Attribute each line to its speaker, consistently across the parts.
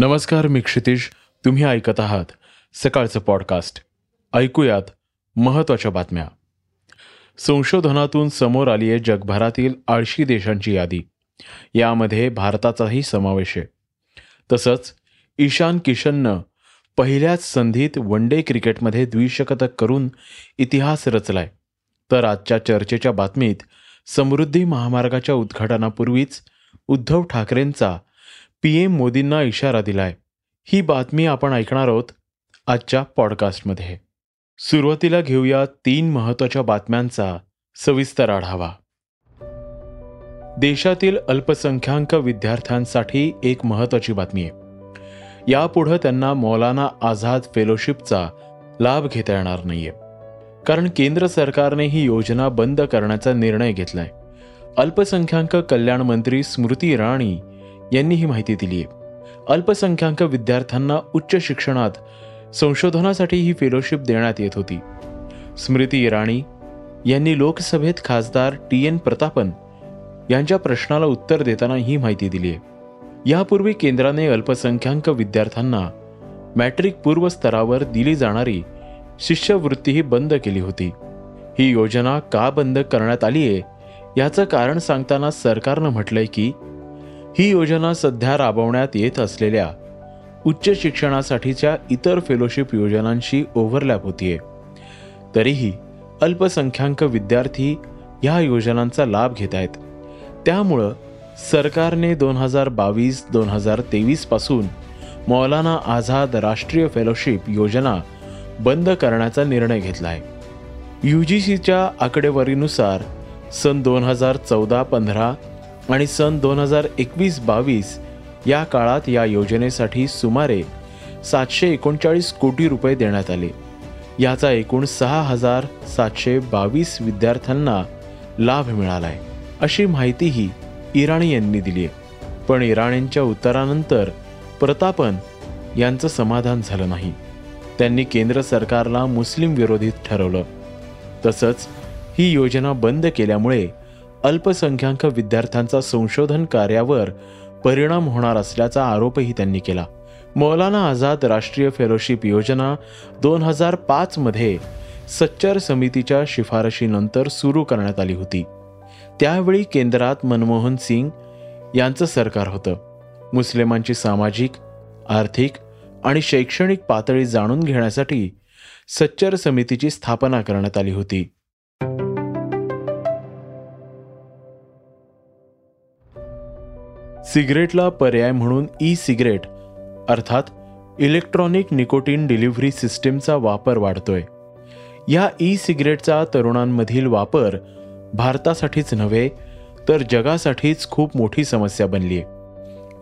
Speaker 1: नमस्कार मी क्षितिश तुम्ही ऐकत आहात सकाळचं पॉडकास्ट ऐकूयात महत्त्वाच्या बातम्या. संशोधनातून समोर आली आहे जगभरातील आळशी देशांची यादी. यामध्ये भारताचाही समावेश आहे. तसंच ईशान किशननं पहिल्याच संधीत वन डे क्रिकेटमध्ये द्विशतक करून इतिहास रचलाय. तर आजच्या चर्चेच्या बातमीत समृद्धी महामार्गाच्या उद्घाटनापूर्वीच उद्धव ठाकरेंचा पी एम मोदींना इशारा दिलाय. ही बातमी आपण ऐकणार आहोत आजच्या पॉडकास्टमध्ये. सुरुवातीला घेऊया तीन महत्त्वाच्या बातम्यांचा सविस्तर आढावा. देशातील अल्पसंख्याक विद्यार्थ्यांसाठी एक महत्वाची बातमी आहे. यापुढं त्यांना मौलाना आझाद फेलोशिपचा लाभ घेता येणार नाहीये. कारण केंद्र सरकारने ही योजना बंद करण्याचा निर्णय घेतलाय. अल्पसंख्याक कल्याण मंत्री स्मृती इराणी यांनी ही माहिती दिली आहे. अल्पसंख्याक विद्यार्थ्यांना उच्च शिक्षणात संशोधनासाठी ही फेलोशिप देण्यात येत होती. स्मृती इराणी यांनी लोकसभेत खासदार टी एन प्रतापन यांच्या प्रश्नाला उत्तर देताना ही माहिती दिली आहे. यापूर्वी केंद्राने अल्पसंख्याक विद्यार्थ्यांना मॅट्रिक पूर्व स्तरावर दिली जाणारी शिष्यवृत्तीही बंद केली होती. ही योजना का बंद करण्यात आली आहे? याचं कारण सांगताना सरकारनं म्हटलंय की ही योजना सध्या राबवण्यात येत असलेल्या उच्च शिक्षणासाठीच्या इतर फेलोशिप योजनांशी ओव्हरलॅप होतीये. तरीही अल्पसंख्याक विद्यार्थी ह्या योजनांचा लाभ घेत आहेत. त्यामुळं सरकारने दोन हजार बावीस दोन हजार तेवीसपासून मौलाना आझाद राष्ट्रीय फेलोशिप योजना बंद करण्याचा निर्णय घेतला आहे यू जी सीच्या आकडेवारीनुसार सन दोन हजार चौदा पंधरा आणि सन दोन हजार एकवीस बावीस या काळात या योजनेसाठी सुमारे सातशे एकोणचाळीस कोटी रुपये देण्यात आले. याचा एकूण सहा हजार सातशे बावीस विद्यार्थ्यांना लाभ मिळाला आहे अशी माहितीही इराणी यांनी दिली आहे पण इराणींच्या उत्तरानंतर प्रतापन यांचं समाधान झालं नाही. त्यांनी केंद्र सरकारला मुस्लिम विरोधीत ठरवलं. तसंच ही योजना बंद केल्यामुळे अल्पसंख्याक विद्यार्थ्यांचा संशोधन कार्यावर परिणाम होणार असल्याचा आरोपही त्यांनी केला. मौलाना आझाद राष्ट्रीय फेलोशिप योजना दोन हजार पाचमध्ये सच्चर समितीच्या शिफारशीनंतर सुरू करण्यात आली होती. त्यावेळी केंद्रात मनमोहन सिंग यांचं सरकार होतं. मुस्लिमांची सामाजिक आर्थिक आणि शैक्षणिक पातळी जाणून घेण्यासाठी सच्चर समितीची स्थापना करण्यात आली होती. सिगरेटला पर्याय म्हणून ई सिगरेट अर्थात इलेक्ट्रॉनिक निकोटीन डिलिव्हरी सिस्टीमचा वापर वाढतोय. या ई सिगरेटचा तरुणांमधील वापर भारतासाठीच नव्हे तर जगासाठीच खूप मोठी समस्या बनली आहे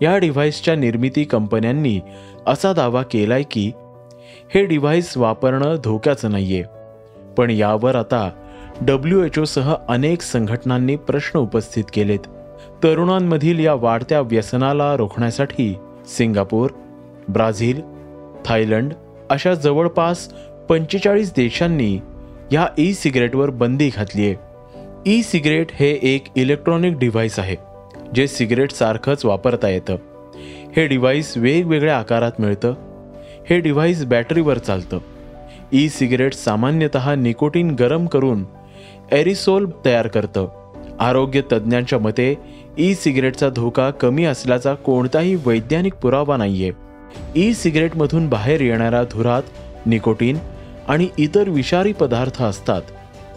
Speaker 1: या डिव्हाइसच्या निर्मिती कंपन्यांनी असा दावा केलाय की हे डिव्हाइस वापरणं धोक्याचं नाहीये. पण यावर आता डब्ल्यू एच ओसह अनेक संघटनांनी प्रश्न उपस्थित केलेत. तरुणांमधील या वाढत्या व्यसनाला रोखण्यासाठी सिंगापूर ब्राझील थायलंड अशा जवळपास पंचेचाळीस देशांनी ह्या ई सिगरेटवर बंदी घातली आहे. ई सिगरेट हे एक इलेक्ट्रॉनिक डिव्हाइस आहे जे सिगरेटसारखंच वापरता येतं. हे डिव्हाइस वेगवेगळ्या आकारात मिळतं. हे डिव्हाइस बॅटरीवर चालतं. ई सिगरेट सामान्यतः निकोटीन गरम करून एरिसोल तयार करतं. आरोग्य तज्ज्ञांच्या मते ई सिगरेटचा धोका कमी असल्याचा कोणताही वैज्ञानिक पुरावा नाहीये. ई सिगरेटमधून बाहेर येणाऱ्या धुरात निकोटीन आणि इतर विषारी पदार्थ असतात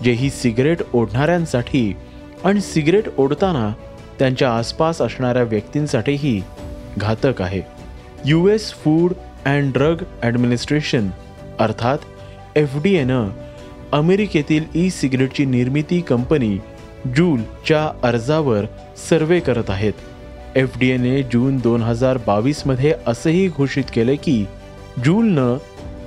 Speaker 1: जे ही सिगरेट ओढणाऱ्यांसाठी आणि सिगरेट ओढताना त्यांच्या आसपास असणाऱ्या व्यक्तींसाठीही घातक आहे. U S Food and Drug Administration अर्थात एफ डी एनं अमेरिकेतील ई सिगरेटची निर्मिती कंपनी जूलच्या अर्जावर सर्वे करत आहेत. एफ डी एने जून दोन हजार बावीसमध्ये असंही घोषित केले की जूलनं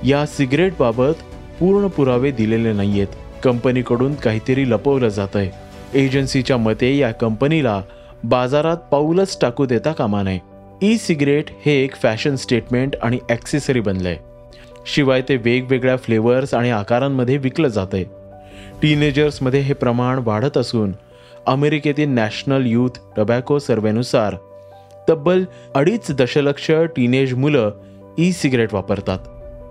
Speaker 1: या सिगरेटबाबत पूर्ण पुरावे दिलेले नाही आहेत कंपनीकडून काहीतरी लपवलं जात आहे एजन्सीच्या मते या कंपनीला बाजारात पाऊलच टाकू देता कामा नये. ई सिगरेट हे एक फॅशन स्टेटमेंट आणि ॲक्सेसरी बनलंय. शिवाय ते वेगवेगळ्या फ्लेवर्स आणि आकारांमध्ये विकलं जात आहे टीनेजर्समध्ये हे प्रमाण वाढत असून अमेरिकेतील नॅशनल यूथ टबॅको सर्वेनुसार तब्बल अडीच दशलक्ष टीनेज मुलं ई सिगरेट वापरतात.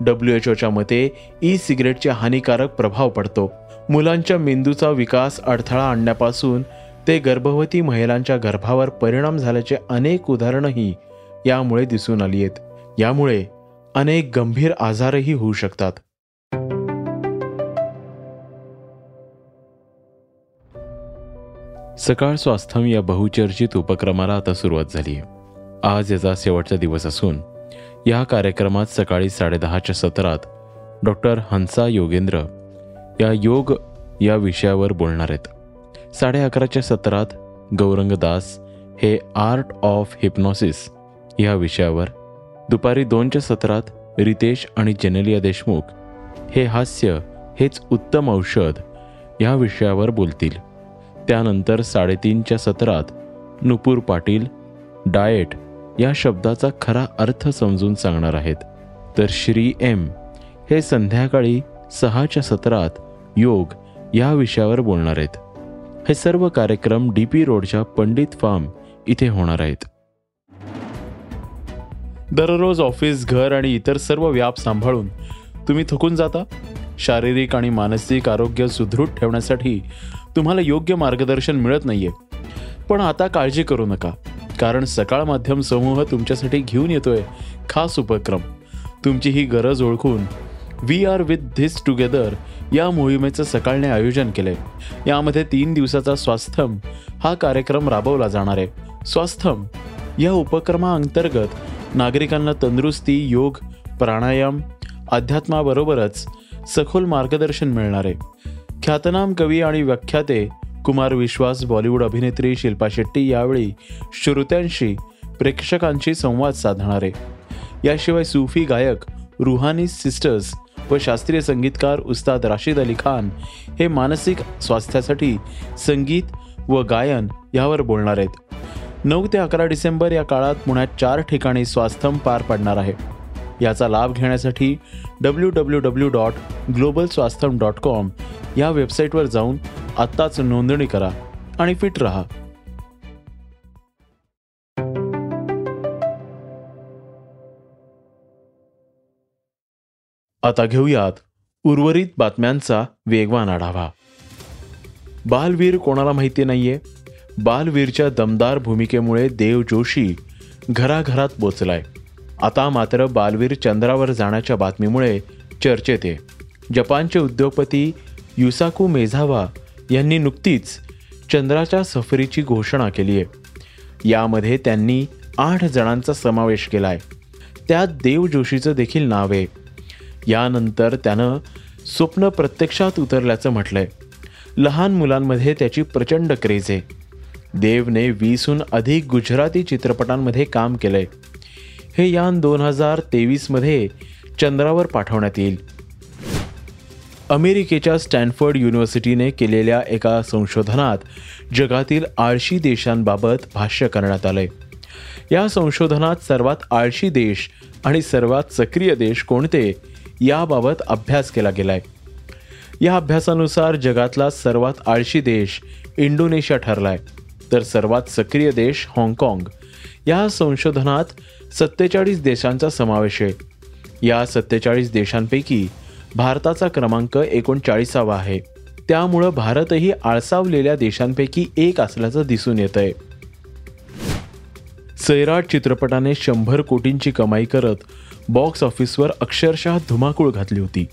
Speaker 1: डब्ल्यू एच ओच्या मते ई सिगरेटचे हानिकारक प्रभाव पडतो. मुलांच्या मेंदूचा विकास अडथळा आणण्यापासून ते गर्भवती महिलांच्या गर्भावर परिणाम झाल्याचे अनेक उदाहरणंही यामुळे दिसून आली आहेत. यामुळे अनेक गंभीर आजारही होऊ शकतात. सकाळ स्वास्थ्यम या बहुचर्चित उपक्रमाला आता सुरुवात झाली आहे. आज याचा शेवटचा दिवस असून या कार्यक्रमात सकाळी साडेदहाच्या सत्रात डॉक्टर हंसा योगेंद्र या योग या विषयावर बोलणार आहेत. साडे अकराच्या सत्रात गौरंग दास हे आर्ट ऑफ हिप्नॉसिस या विषयावर दुपारी दोनच्या सत्रात रितेश आणि जेनेलिया देशमुख हे हास्य हेच उत्तम औषध या विषयावर बोलतील. त्यानंतर साडेतीनच्या सत्रात नुपूर पाटील डाएट या शब्दाचा खरा अर्थ समजून सांगणार आहेत. तर श्री एम हे संध्याकाळी सहाच्या सत्रात योग या विषयावर बोलणार आहेत. हे सर्व कार्यक्रम डी पी रोडच्या पंडित फार्म इथे होणार आहेत. दररोज ऑफिस घर आणि इतर सर्व व्याप सांभाळून तुम्ही थकून जाता? शारीरिक आणि मानसिक आरोग्य सुदृढ ठेवण्यासाठी तुम्हाला योग्य मार्गदर्शन मिळत नाहीये. पण आता काळजी करू नका कारण सकाळ माध्यम समूह तुमच्यासाठी घेऊन येतोय खास उपक्रम. तुमची ही गरज ओळखून we are with this together या मोहिमेचं सकाळने आयोजन केले यामध्ये तीन दिवसाचा स्वास्थ्यम हा कार्यक्रम राबवला जाणार आहे. स्वास्थ्यम या उपक्रमाअंतर्गत नागरिकांना तंदुरुस्ती योग प्राणायाम अध्यात्माबरोबरच सखोल मार्गदर्शन मिळणार आहे. ख्यातनाम कवी आणि व्याख्याते कुमार विश्वास बॉलिवूड अभिनेत्री शिल्पा शेट्टी यावेळी श्रोत्यांशी प्रेक्षकांशी संवाद साधणार. आहे याशिवाय सूफी गायक रुहानी सिस्टर्स व शास्त्रीय संगीतकार उस्ताद राशिद अली खान हे मानसिक स्वास्थ्यासाठी संगीत व गायन यावर बोलणार आहेत. नऊ ते अकरा डिसेंबर या काळात पुण्यात चार ठिकाणी स्वास्थम पार पडणार आहे. याचा लाभ घेण्यासाठी W W W dot global Swastham dot com या वेबसाईटवर जाऊन आत्ताच नोंदणी करा आणि फिट रहा. आता घेऊयात उर्वरित बातम्यांचा वेगवान आढावा. बालवीर कोणाला माहिती नाहीये? बालवीरच्या दमदार भूमिकेमुळे देव जोशी घराघरात पोचलाय. आता मात्र बालवीर चंद्रावर जाण्याच्या बातमीमुळे चर्चेत आहे. जपानचे उद्योगपती युसाकू मेझावा यांनी नुकतीच चंद्राच्या सफरीची घोषणा केली आहे. यामध्ये त्यांनी आठ जणांचा समावेश केला आहे त्यात देव जोशीचं देखील नाव आहे. यानंतर त्यानं स्वप्न प्रत्यक्षात उतरल्याचं म्हटलंय. लहान मुलांमध्ये त्याची प्रचंड क्रेज आहे. देवने वीसहून अधिक गुजराती चित्रपटांमध्ये काम केलंय. हे यान दोन हजार तेवीसमध्ये चंद्रावर पाठवण्यात येईल. अमेरिकेच्या स्टॅनफर्ड युनिव्हर्सिटीने केलेल्या एका संशोधनात जगातील आळशी देशांबाबत भाष्य करण्यात आलंय. या संशोधनात सर्वात आळशी देश आणि सर्वात सक्रिय देश कोणते याबाबत अभ्यास केला गेलाय. या अभ्यासानुसार जगातला सर्वात आळशी देश इंडोनेशिया ठरलाय. तर सर्वात सक्रिय देश हाँगकाँग. या संशोधनात सत्तेचाळीस देशांचा समावेश आहे. या सत्तेचाळीस देशांपैकी भारताचा क्रमांक एकोणचाळीसावा आहे. त्यामुळं भारतही आळसावलेल्या देशांपैकी एक असल्याचं दिसून येत आहे सैराट चित्रपटाने शंभर कोटींची कमाई करत बॉक्स ऑफिसवर अक्षरशः धुमाकूळ घातली होती.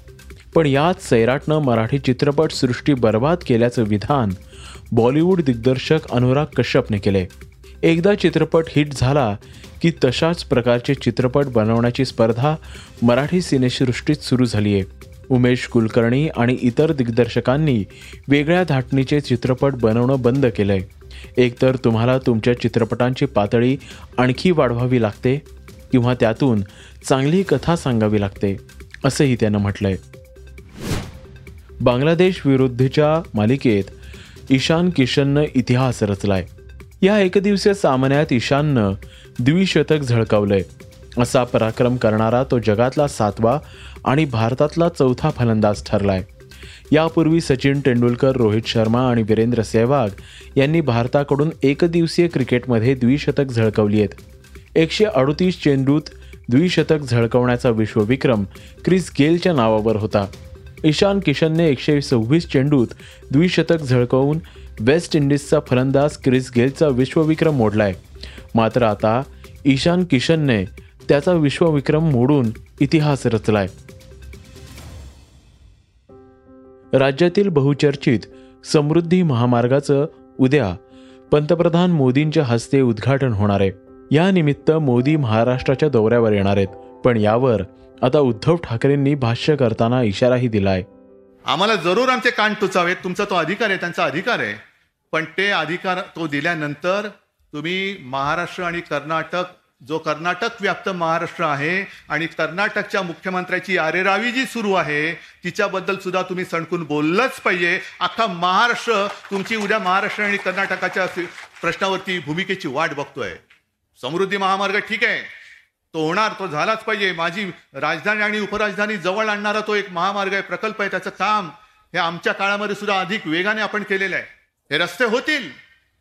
Speaker 1: पण यात सैराटनं मराठी चित्रपटसृष्टी बर्बाद केल्याचं विधान बॉलिवूड दिग्दर्शक अनुराग कश्यपने केले एकदा चित्रपट हिट झाला की तशाच प्रकारचे चित्रपट बनवण्याची स्पर्धा मराठी सिनेसृष्टीत सुरू झाली आहे उमेश कुलकर्णी आणि इतर दिग्दर्शकांनी वेगळ्या धाटणीचे चित्रपट बनवणं बंद केलंय. एकतर तुम्हाला तुमच्या चित्रपटांची पातळी आणखी वाढवावी लागते किंवा त्यातून चांगली कथा सांगावी लागते असंही त्यानं म्हटलंय. बांगलादेश विरुद्धच्या मालिकेत ईशान किशननं इतिहास रचलाय. या एकदिवसीय सामन्यात ईशाननं द्विशतक झळकावलंय. असा पराक्रम करणारा तो जगातला सातवा आणि भारतातला चौथा फलंदाज ठरलाय. यापूर्वी सचिन तेंडुलकर रोहित शर्मा आणि वीरेंद्र सेहवाग यांनी भारताकडून एकदिवसीय क्रिकेटमध्ये द्विशतक झळकवली आहेत. एकशे अडतीस चेंडूत द्विशतक झळकवण्याचा विश्वविक्रम क्रिस गेलच्या नावावर होता. ईशान किशनने एकशे सव्वीस चेंडूत द्विशतक झळकवून वेस्ट इंडिजचा फलंदाज क्रिस गेलचा विश्वविक्रम मोडलाय. मात्र आता ईशान किशनने त्याचा विश्वविक्रम मोडून इतिहास रचलाय. राज्यातील बहुचर्चित समृद्धी महामार्गाचं उद्या पंतप्रधान मोदींच्या हस्ते उद्घाटन होणार आहे. यानिमित्त मोदी महाराष्ट्राच्या दौऱ्यावर येणार आहेत. पण यावर आता उद्धव ठाकरेंनी भाष्य करताना इशाराही दिलाय.
Speaker 2: आम्हाला जरूर आमचे कान टुचावेत. तुमचा तो अधिकार आहे त्यांचा अधिकार आहे. पण ते अधिकार तो दिल्यानंतर तुम्ही महाराष्ट्र आणि कर्नाटक जो कर्नाटक व्याप्त महाराष्ट्र आहे आणि कर्नाटकच्या मुख्यमंत्र्याची आरेरावी जी सुरू आहे तिच्याबद्दल सुद्धा तुम्ही सणकून बोललंच पाहिजे. अख्खा महाराष्ट्र तुमची उद्या महाराष्ट्र आणि कर्नाटकाच्या प्रश्नावरती भूमिकेची वाट बघतोय. समृद्धी महामार्ग ठीक आहे. तो होणार तो झालाच पाहिजे. माझी राजधानी आणि उपराजधानी जवळ आणणारा तो एक महामार्ग आहे प्रकल्प आहे त्याचं काम हे आमच्या काळामध्ये सुद्धा अधिक वेगाने आपण केलेलं आहे. हे रस्ते होतील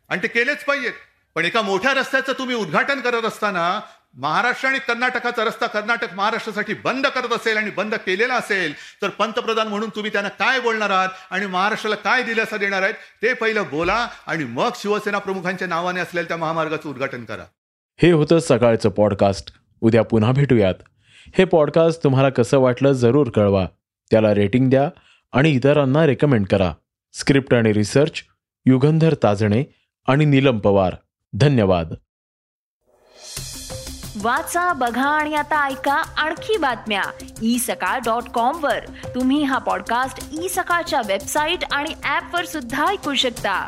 Speaker 2: आणि ते केलेच पाहिजेत. पण एका मोठ्या रस्त्याचं तुम्ही उद्घाटन करत असताना महाराष्ट्र आणि कर्नाटकाचा रस्ता कर्नाटक महाराष्ट्रासाठी बंद करत असेल आणि बंद केलेला असेल तर पंतप्रधान म्हणून तुम्ही त्यांना काय बोलणार आहात आणि महाराष्ट्राला काय दिलासा देणार आहेत ते पहिलं बोला आणि मग शिवसेना प्रमुखांच्या नावाने असलेल्या त्या महामार्गाचं उद्घाटन करा.
Speaker 1: हे होतं सकाळचं पॉडकास्ट उद्या पुन्हा भेटूयात. हे पॉडकास्ट तुम्हाला कसं वाटलं जरूर कळवा. त्याला रेटिंग द्या आणि इतरांना रेकमेंड करा. स्क्रिप्ट आणि रिसर्च युगंधर ताजणे आणि नीलम पवार. धन्यवाद.
Speaker 3: वाचा बघा आणि आता ऐका आणखी बातम्या. ई सकाळ डॉट कॉम वर. तुम्ही हा पॉडकास्ट ई सकाळच्या वेबसाईट आणि ऍप वर सुद्धा ऐकू शकता.